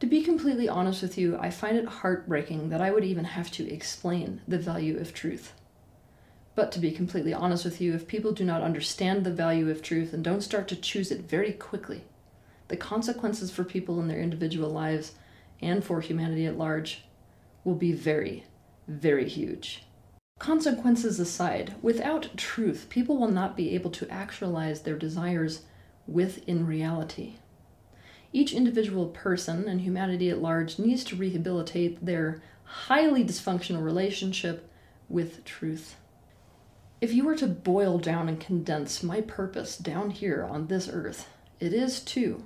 To be completely honest with you, I find it heartbreaking that I would even have to explain the value of truth. But to be completely honest with you, if people do not understand the value of truth and don't start to choose it very quickly, the consequences for people in their individual lives and for humanity at large will be very, very huge. Consequences aside, without truth, people will not be able to actualize their desires within reality. Each individual person and humanity at large needs to rehabilitate their highly dysfunctional relationship with truth. If you were to boil down and condense my purpose down here on this earth, it is to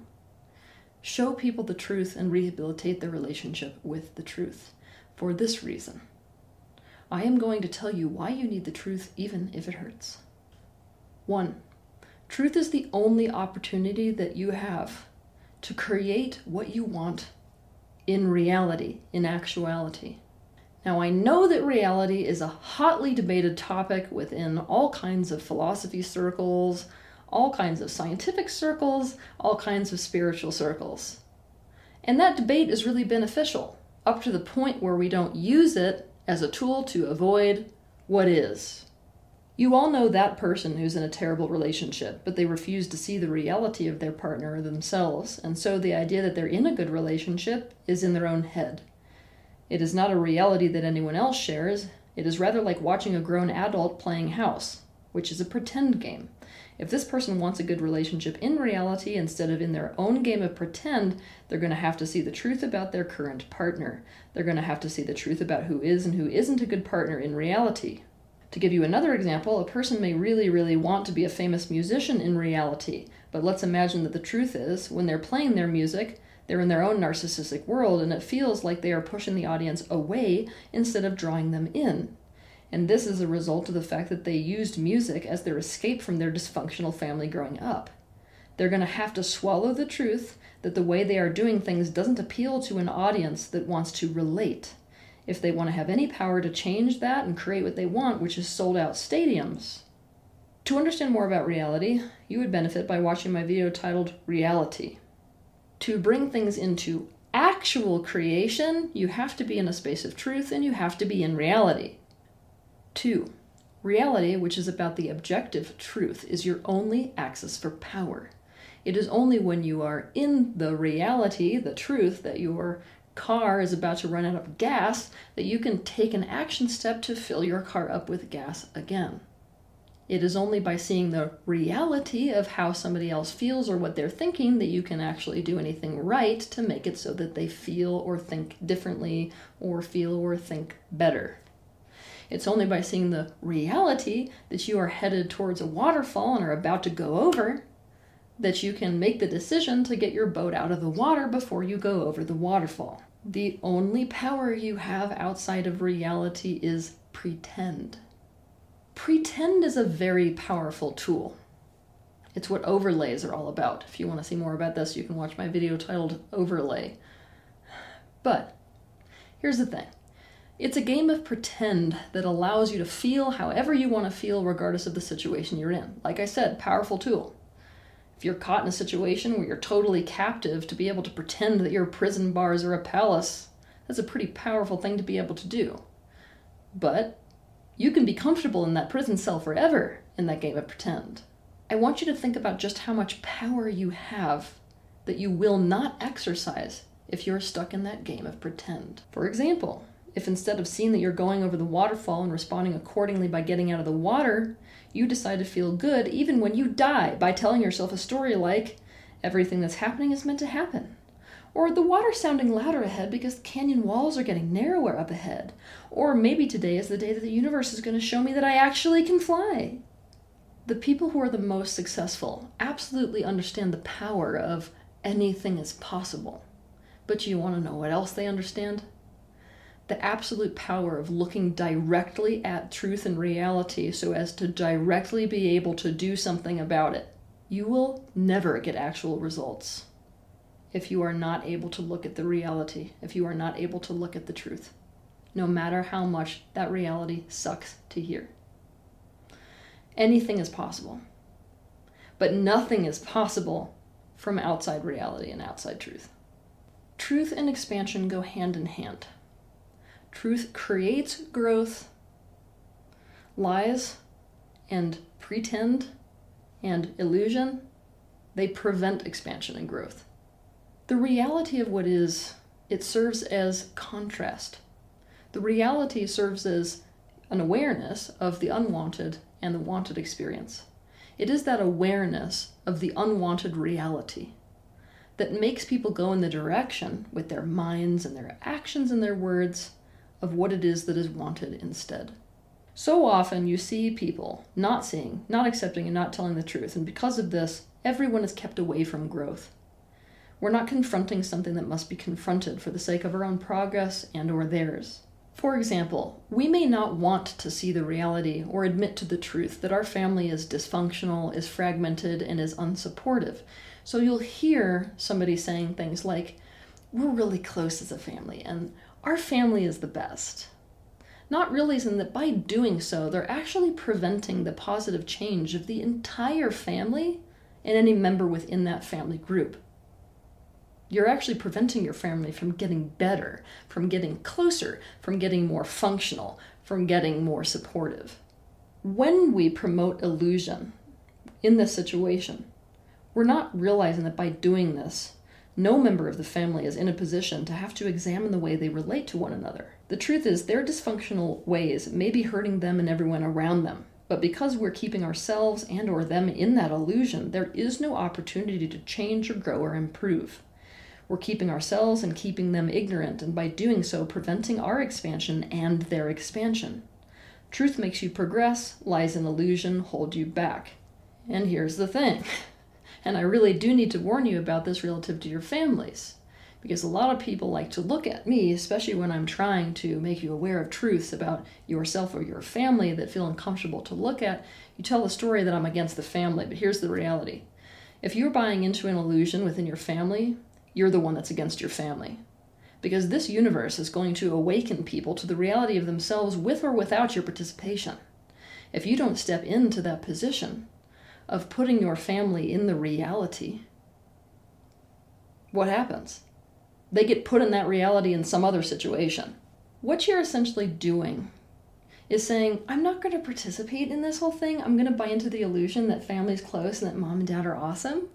show people the truth and rehabilitate their relationship with the truth. For this reason, I am going to tell you why you need the truth even if it hurts. 1. Truth is the only opportunity that you have to create what you want in reality, in actuality. Now, I know that reality is a hotly debated topic within all kinds of philosophy circles, all kinds of scientific circles, all kinds of spiritual circles. And that debate is really beneficial, up to the point where we don't use it as a tool to avoid what is. You all know that person who's in a terrible relationship, but they refuse to see the reality of their partner or themselves, and so the idea that they're in a good relationship is in their own head. It is not a reality that anyone else shares, it is rather like watching a grown adult playing house, which is a pretend game. If this person wants a good relationship in reality instead of in their own game of pretend, they're going to have to see the truth about their current partner. They're going to have to see the truth about who is and who isn't a good partner in reality, to give you another example, a person may really, really want to be a famous musician in reality, but let's imagine that the truth is, when they're playing their music, they're in their own narcissistic world and it feels like they are pushing the audience away instead of drawing them in. And this is a result of the fact that they used music as their escape from their dysfunctional family growing up. They're going to have to swallow the truth that the way they are doing things doesn't appeal to an audience that wants to relate if they want to have any power to change that and create what they want, which is sold out stadiums. To understand more about reality, you would benefit by watching my video titled Reality. To bring things into actual creation, you have to be in a space of truth and you have to be in reality. 2. Reality, which is about the objective truth, is your only access for power. It is only when you are in the reality, the truth, that you are car is about to run out of gas that you can take an action step to fill your car up with gas again. It is only by seeing the reality of how somebody else feels or what they're thinking that you can actually do anything right to make it so that they feel or think differently or feel or think better. It's only by seeing the reality that you are headed towards a waterfall and are about to go over that you can make the decision to get your boat out of the water before you go over the waterfall. The only power you have outside of reality is pretend. Pretend is a very powerful tool. It's what overlays are all about. If you want to see more about this, you can watch my video titled Overlay. But here's the thing it's a game of pretend that allows you to feel however you want to feel, regardless of the situation you're in. Like I said, powerful tool. If you're caught in a situation where you're totally captive, to be able to pretend that your prison bars are a palace, that's a pretty powerful thing to be able to do. But you can be comfortable in that prison cell forever in that game of pretend. I want you to think about just how much power you have that you will not exercise if you're stuck in that game of pretend. For example, if instead of seeing that you're going over the waterfall and responding accordingly by getting out of the water, you decide to feel good even when you die by telling yourself a story like, everything that's happening is meant to happen. Or the water sounding louder ahead because the canyon walls are getting narrower up ahead. Or maybe today is the day that the universe is going to show me that I actually can fly. The people who are the most successful absolutely understand the power of anything is possible. But you want to know what else they understand? The absolute power of looking directly at truth and reality so as to directly be able to do something about it. You will never get actual results if you are not able to look at the reality, if you are not able to look at the truth, no matter how much that reality sucks to hear. Anything is possible, but nothing is possible from outside reality and outside truth. Truth and expansion go hand in hand. Truth creates growth, lies and pretend and illusion, they prevent expansion and growth. The reality of what is, it serves as contrast. The reality serves as an awareness of the unwanted and the wanted experience. It is that awareness of the unwanted reality that makes people go in the direction with their minds and their actions and their words of what it is that is wanted instead. So often you see people not seeing, not accepting, and not telling the truth, and because of this, everyone is kept away from growth. We're not confronting something that must be confronted for the sake of our own progress and or theirs. For example, we may not want to see the reality or admit to the truth that our family is dysfunctional, is fragmented, and is unsupportive. So you'll hear somebody saying things like, We're really close as a family, and our family is the best not realizing that by doing so, they're actually preventing the positive change of the entire family and any member within that family group. You're actually preventing your family from getting better, from getting closer, from getting more functional, from getting more supportive. When we promote illusion in this situation, we're not realizing that by doing this, no member of the family is in a position to have to examine the way they relate to one another. The truth is, their dysfunctional ways may be hurting them and everyone around them. But because we're keeping ourselves and or them in that illusion, there is no opportunity to change or grow or improve. We're keeping ourselves and keeping them ignorant, and by doing so, preventing our expansion and their expansion. Truth makes you progress, lies and illusion hold you back. And here's the thing And I really do need to warn you about this relative to your families. Because a lot of people like to look at me, especially when I'm trying to make you aware of truths about yourself or your family that feel uncomfortable to look at. You tell the story that I'm against the family, but here's the reality. If you're buying into an illusion within your family, you're the one that's against your family. Because this universe is going to awaken people to the reality of themselves with or without your participation. If you don't step into that position, of putting your family in the reality, what happens? They get put in that reality in some other situation. What you're essentially doing is saying, I'm not going to participate in this whole thing. I'm going to buy into the illusion that family's close and that mom and dad are awesome.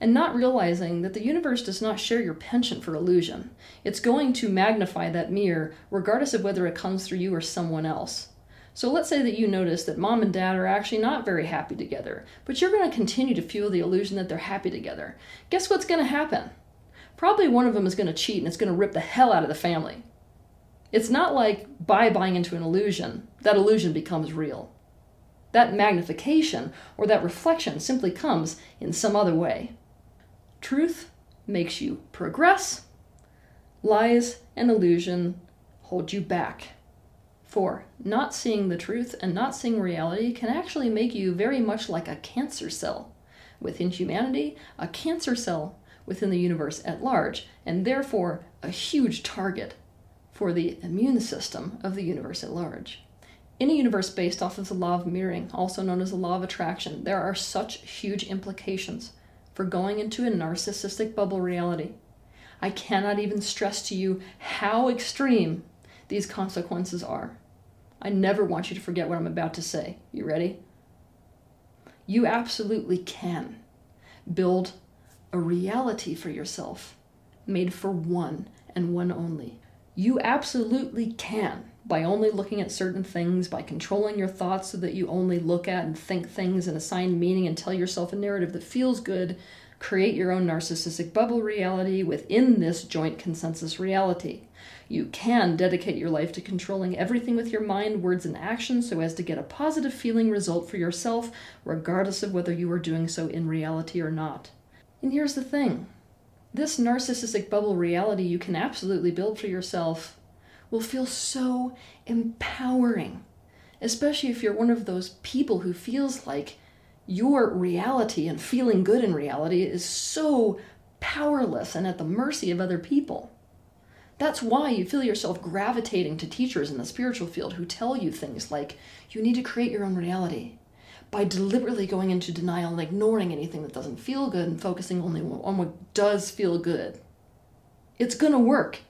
And not realizing that the universe does not share your penchant for illusion. It's going to magnify that mirror regardless of whether it comes through you or someone else. So let's say that you notice that mom and dad are actually not very happy together, but you're going to continue to fuel the illusion that they're happy together. Guess what's going to happen? Probably one of them is going to cheat and it's going to rip the hell out of the family. It's not like by buying into an illusion, that illusion becomes real. That magnification or that reflection simply comes in some other way. Truth makes you progress, lies and illusion hold you back. For not seeing the truth and not seeing reality can actually make you very much like a cancer cell within humanity, a cancer cell within the universe at large, and therefore a huge target for the immune system of the universe at large. In a universe based off of the law of mirroring, also known as the law of attraction, there are such huge implications for going into a narcissistic bubble reality. I cannot even stress to you how extreme these consequences are. I never want you to forget what I'm about to say. You ready? You absolutely can build a reality for yourself made for one and one only. You absolutely can by only looking at certain things, by controlling your thoughts so that you only look at and think things and assign meaning and tell yourself a narrative that feels good, create your own narcissistic bubble reality within this joint consensus reality. You can dedicate your life to controlling everything with your mind, words, and actions so as to get a positive feeling result for yourself, regardless of whether you are doing so in reality or not. And here's the thing this narcissistic bubble reality you can absolutely build for yourself will feel so empowering, especially if you're one of those people who feels like your reality and feeling good in reality is so powerless and at the mercy of other people. That's why you feel yourself gravitating to teachers in the spiritual field who tell you things like, you need to create your own reality by deliberately going into denial and ignoring anything that doesn't feel good and focusing only on what does feel good. It's gonna work.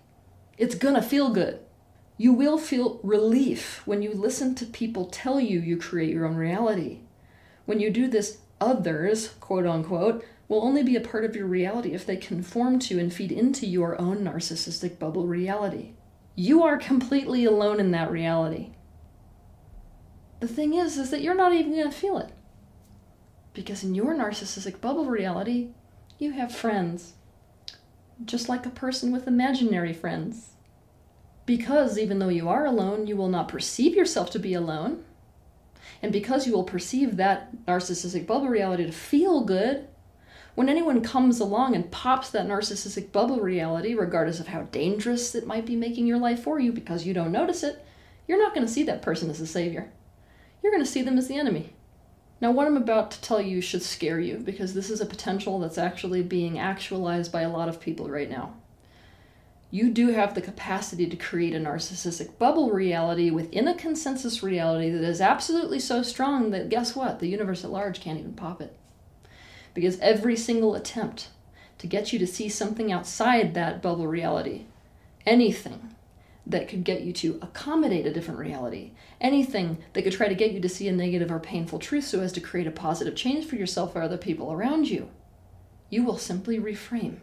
It's gonna feel good. You will feel relief when you listen to people tell you you create your own reality. When you do this, others, quote unquote, will only be a part of your reality if they conform to and feed into your own narcissistic bubble reality. You are completely alone in that reality. The thing is, is that you're not even going to feel it. Because in your narcissistic bubble reality, you have friends. Just like a person with imaginary friends. Because even though you are alone, you will not perceive yourself to be alone. And because you will perceive that narcissistic bubble reality to feel good, when anyone comes along and pops that narcissistic bubble reality, regardless of how dangerous it might be making your life for you because you don't notice it, you're not going to see that person as a savior. You're going to see them as the enemy. Now, what I'm about to tell you should scare you because this is a potential that's actually being actualized by a lot of people right now. You do have the capacity to create a narcissistic bubble reality within a consensus reality that is absolutely so strong that guess what? The universe at large can't even pop it because every single attempt to get you to see something outside that bubble reality, anything that could get you to accommodate a different reality, anything that could try to get you to see a negative or painful truth so as to create a positive change for yourself or other people around you, you will simply reframe.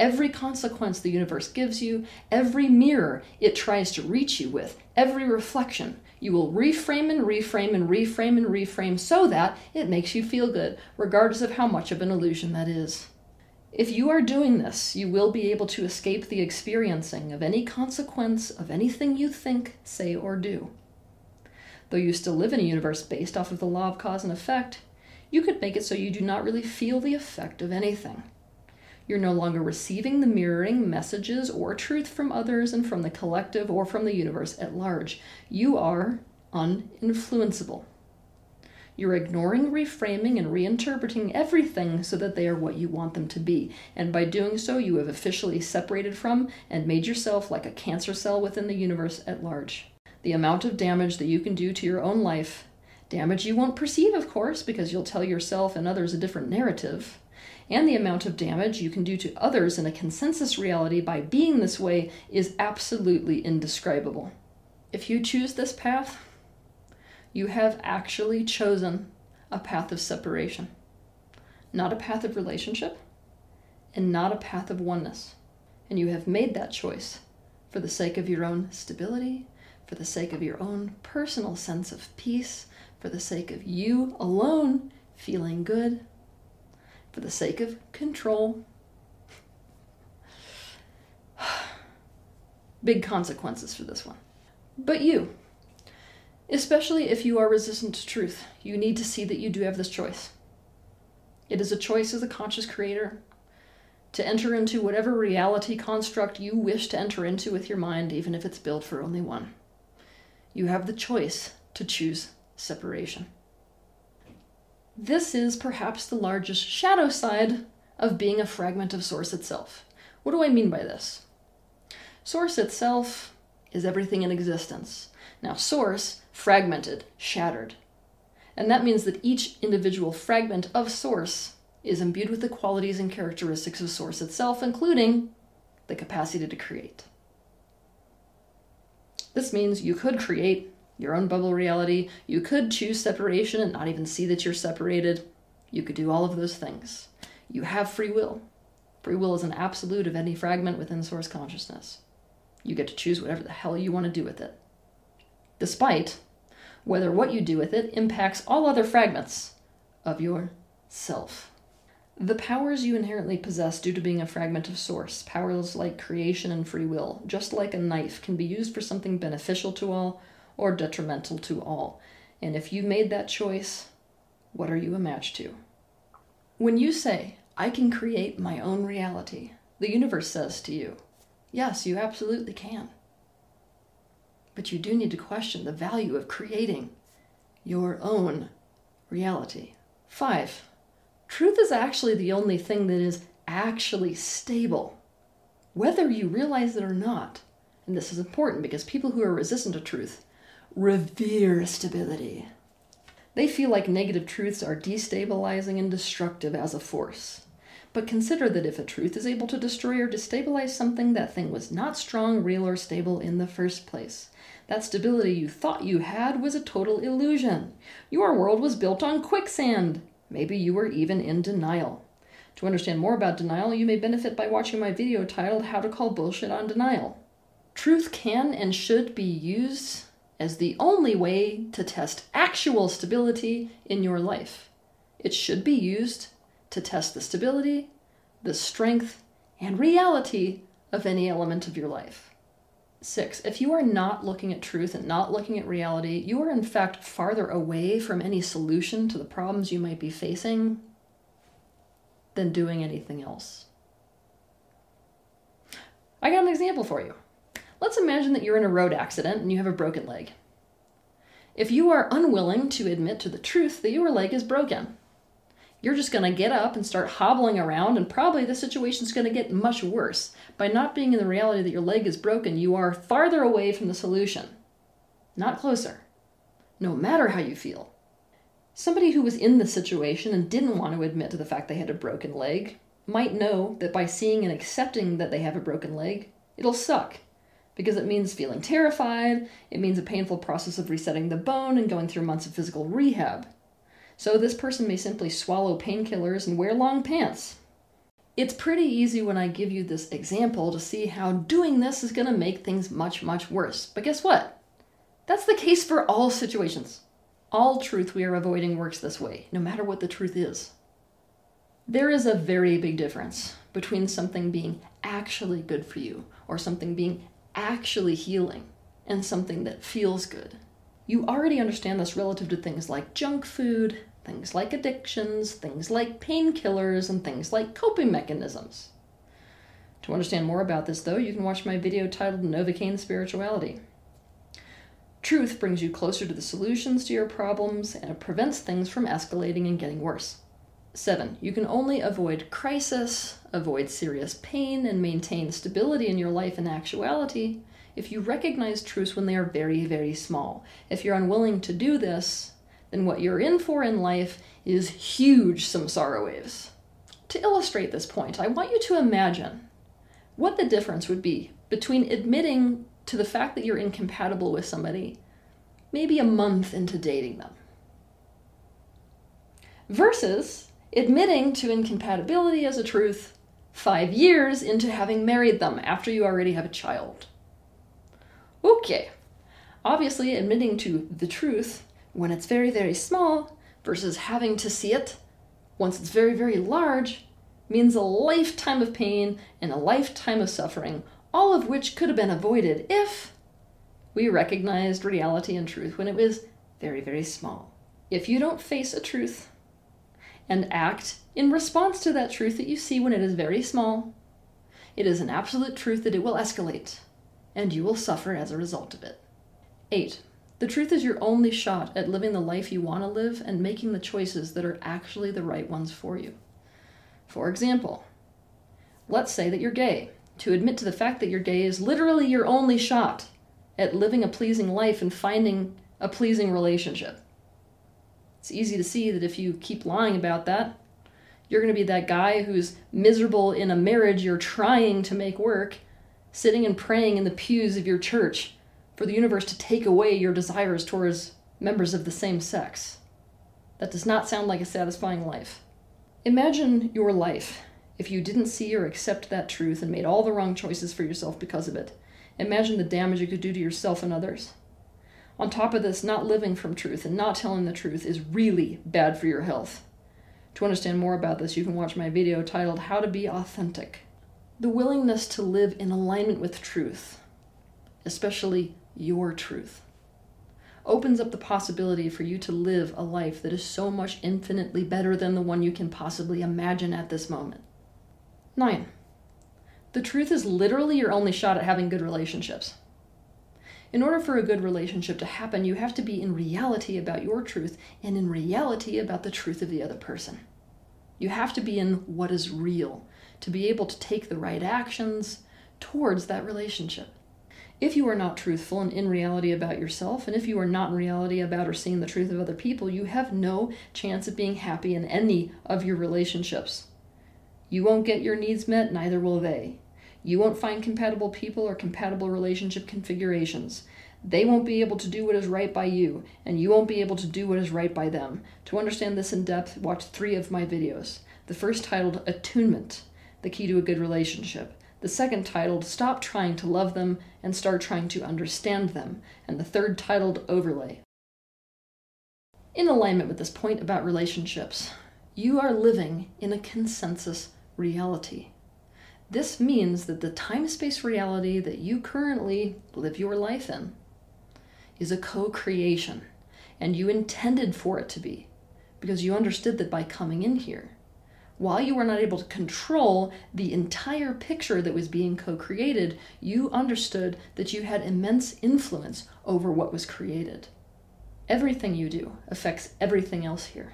Every consequence the universe gives you, every mirror it tries to reach you with, every reflection, you will reframe and reframe and reframe and reframe so that it makes you feel good, regardless of how much of an illusion that is. If you are doing this, you will be able to escape the experiencing of any consequence of anything you think, say, or do. Though you still live in a universe based off of the law of cause and effect, you could make it so you do not really feel the effect of anything. You're no longer receiving the mirroring messages or truth from others and from the collective or from the universe at large. You are uninfluenceable. You're ignoring, reframing, and reinterpreting everything so that they are what you want them to be. And by doing so, you have officially separated from and made yourself like a cancer cell within the universe at large. The amount of damage that you can do to your own life, damage you won't perceive, of course, because you'll tell yourself and others a different narrative, and the amount of damage you can do to others in a consensus reality by being this way is absolutely indescribable. If you choose this path, you have actually chosen a path of separation, not a path of relationship, and not a path of oneness. And you have made that choice for the sake of your own stability, for the sake of your own personal sense of peace, for the sake of you alone feeling good, for the sake of control. Big consequences for this one. But you, especially if you are resistant to truth, you need to see that you do have this choice. It is a choice as a conscious creator to enter into whatever reality construct you wish to enter into with your mind, even if it's built for only one. You have the choice to choose separation. This is perhaps the largest shadow side of being a fragment of Source itself. What do I mean by this? Source itself is everything in existence. Now, Source, fragmented, shattered. And that means that each individual fragment of Source is imbued with the qualities and characteristics of Source itself, including the capacity to create. This means you could create your own bubble reality. You could choose separation and not even see that you're separated. You could do all of those things. You have free will. Free will is an absolute of any fragment within source consciousness. You get to choose whatever the hell you want to do with it. Despite whether what you do with it impacts all other fragments of your self. The powers you inherently possess due to being a fragment of source, powers like creation and free will, just like a knife, can be used for something beneficial to all or detrimental to all. And if you made that choice, what are you a match to? When you say, I can create my own reality, the universe says to you, yes, you absolutely can. But you do need to question the value of creating your own reality. Five, truth is actually the only thing that is actually stable, whether you realize it or not. And this is important because people who are resistant to truth revere stability. They feel like negative truths are destabilizing and destructive as a force. But consider that if a truth is able to destroy or destabilize something, that thing was not strong, real, or stable in the first place. That stability you thought you had was a total illusion. Your world was built on quicksand. Maybe you were even in denial. To understand more about denial, you may benefit by watching my video titled How to Call Bullshit on Denial. Truth can and should be used as the only way to test actual stability in your life. It should be used to test the stability, the strength, and reality of any element of your life. Six, if you are not looking at truth and not looking at reality, you are in fact farther away from any solution to the problems you might be facing than doing anything else. I got an example for you. Let's imagine that you're in a road accident and you have a broken leg. If you are unwilling to admit to the truth that your leg is broken, you're just going to get up and start hobbling around, and probably the situation's going to get much worse. By not being in the reality that your leg is broken, you are farther away from the solution, not closer, no matter how you feel. Somebody who was in the situation and didn't want to admit to the fact they had a broken leg might know that by seeing and accepting that they have a broken leg, it'll suck. Because it means feeling terrified, it means a painful process of resetting the bone and going through months of physical rehab. So this person may simply swallow painkillers and wear long pants. It's pretty easy when I give you this example to see how doing this is going to make things much, much worse. But guess what? That's the case for all situations. All truth we are avoiding works this way, no matter what the truth is. There is a very big difference between something being actually good for you or something being actually healing and something that feels good. You already understand this relative to things like junk food, things like addictions, things like painkillers, and things like coping mechanisms. To understand more about this, though, you can watch my video titled Novocaine Spirituality. Truth brings you closer to the solutions to your problems and it prevents things from escalating and getting worse. 7. You can only avoid crisis, avoid serious pain, and maintain stability in your life and actuality if you recognize truths when they are very, very small. If you're unwilling to do this, then what you're in for in life is huge samsara waves. To illustrate this point, I want you to imagine what the difference would be between admitting to the fact that you're incompatible with somebody maybe a month into dating them versus admitting to incompatibility as a truth five years into having married them after you already have a child. Okay, obviously, admitting to the truth when it's very, very small versus having to see it once it's very, very large means a lifetime of pain and a lifetime of suffering, all of which could have been avoided if we recognized reality and truth when it was very, very small. If you don't face a truth and act in response to that truth that you see when it is very small, it is an absolute truth that it will escalate, and you will suffer as a result of it. 8. The truth is your only shot at living the life you want to live and making the choices that are actually the right ones for you. For example, let's say that you're gay. To admit to the fact that you're gay is literally your only shot at living a pleasing life and finding a pleasing relationship. It's easy to see that if you keep lying about that, you're going to be that guy who's miserable in a marriage you're trying to make work, sitting and praying in the pews of your church for the universe to take away your desires towards members of the same sex. That does not sound like a satisfying life. Imagine your life if you didn't see or accept that truth and made all the wrong choices for yourself because of it. Imagine the damage you could do to yourself and others. On top of this, not living from truth and not telling the truth is really bad for your health. To understand more about this, you can watch my video titled How to Be Authentic. The willingness to live in alignment with truth, especially your truth. Opens up the possibility for you to live a life that is so much infinitely better than the one you can possibly imagine at this moment. 9. The truth is literally your only shot at having good relationships. In order for a good relationship to happen, you have to be in reality about your truth and in reality about the truth of the other person. You have to be in what is real to be able to take the right actions towards that relationship. If you are not truthful and in reality about yourself, and if you are not in reality about or seeing the truth of other people, you have no chance of being happy in any of your relationships. You won't get your needs met, neither will they. You won't find compatible people or compatible relationship configurations. They won't be able to do what is right by you, and you won't be able to do what is right by them. To understand this in depth, watch three of my videos. The first titled Attunement, the key to a good relationship. The second titled Stop Trying to Love Them and Start Trying to Understand Them. And the third titled Overlay. In alignment with this point about relationships, you are living in a consensus reality. This means that the time space reality that you currently live your life in is a co creation, and you intended for it to be because you understood that by coming in here, while you were not able to control the entire picture that was being co created, you understood that you had immense influence over what was created. Everything you do affects everything else here.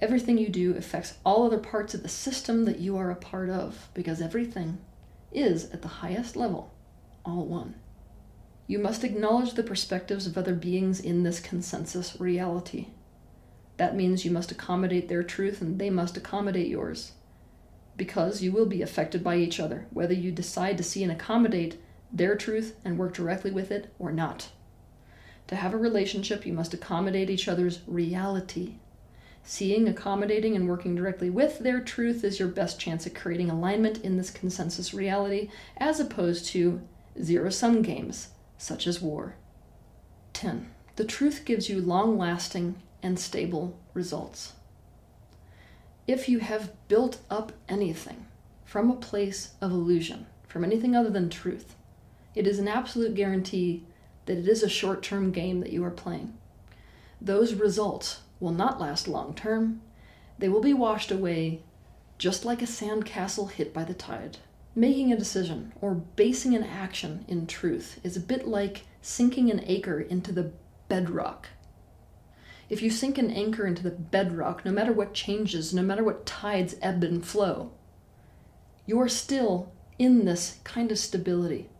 Everything you do affects all other parts of the system that you are a part of, because everything is, at the highest level, all one. You must acknowledge the perspectives of other beings in this consensus reality. That means you must accommodate their truth and they must accommodate yours. Because you will be affected by each other, whether you decide to see and accommodate their truth and work directly with it or not. To have a relationship, you must accommodate each other's reality. Seeing, accommodating, and working directly with their truth is your best chance at creating alignment in this consensus reality, as opposed to zero sum games, such as war. 10. The truth gives you long lasting and stable results. If you have built up anything from a place of illusion, from anything other than truth, it is an absolute guarantee that it is a short term game that you are playing. Those results will not last long term, they will be washed away just like a sandcastle hit by the tide. Making a decision or basing an action in truth is a bit like sinking an anchor into the bedrock if you sink an anchor into the bedrock, no matter what changes, no matter what tides ebb and flow, you are still in this kind of stability,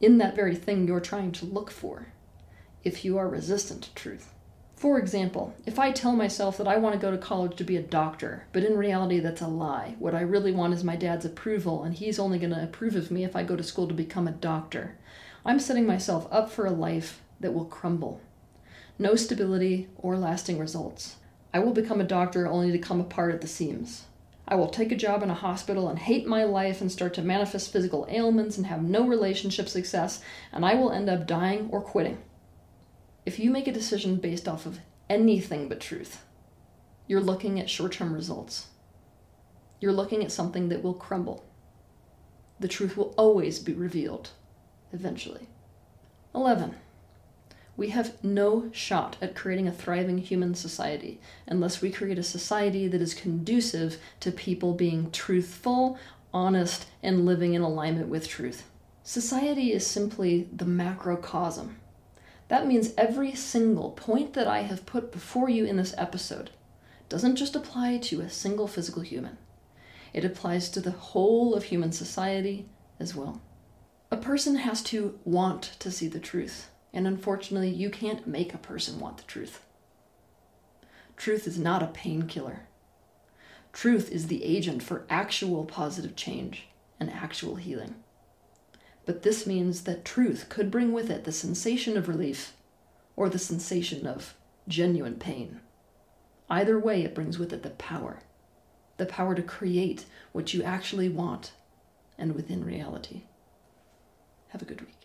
in that very thing you're trying to look for, if you are resistant to truth. For example, if I tell myself that I want to go to college to be a doctor, but in reality that's a lie, what I really want is my dad's approval, and he's only going to approve of me if I go to school to become a doctor, I'm setting myself up for a life that will crumble no stability or lasting results. I will become a doctor only to come apart at the seams. I will take a job in a hospital and hate my life and start to manifest physical ailments and have no relationship success, and I will end up dying or quitting. If you make a decision based off of anything but truth, you're looking at short term results. You're looking at something that will crumble. The truth will always be revealed, eventually. 11 we have no shot at creating a thriving human society unless we create a society that is conducive to people being truthful, honest, and living in alignment with truth. Society is simply the macrocosm. That means every single point that I have put before you in this episode doesn't just apply to a single physical human, it applies to the whole of human society as well. A person has to want to see the truth. And unfortunately, you can't make a person want the truth. Truth is not a painkiller. Truth is the agent for actual positive change and actual healing. But this means that truth could bring with it the sensation of relief or the sensation of genuine pain. Either way, it brings with it the power the power to create what you actually want and within reality. Have a good week.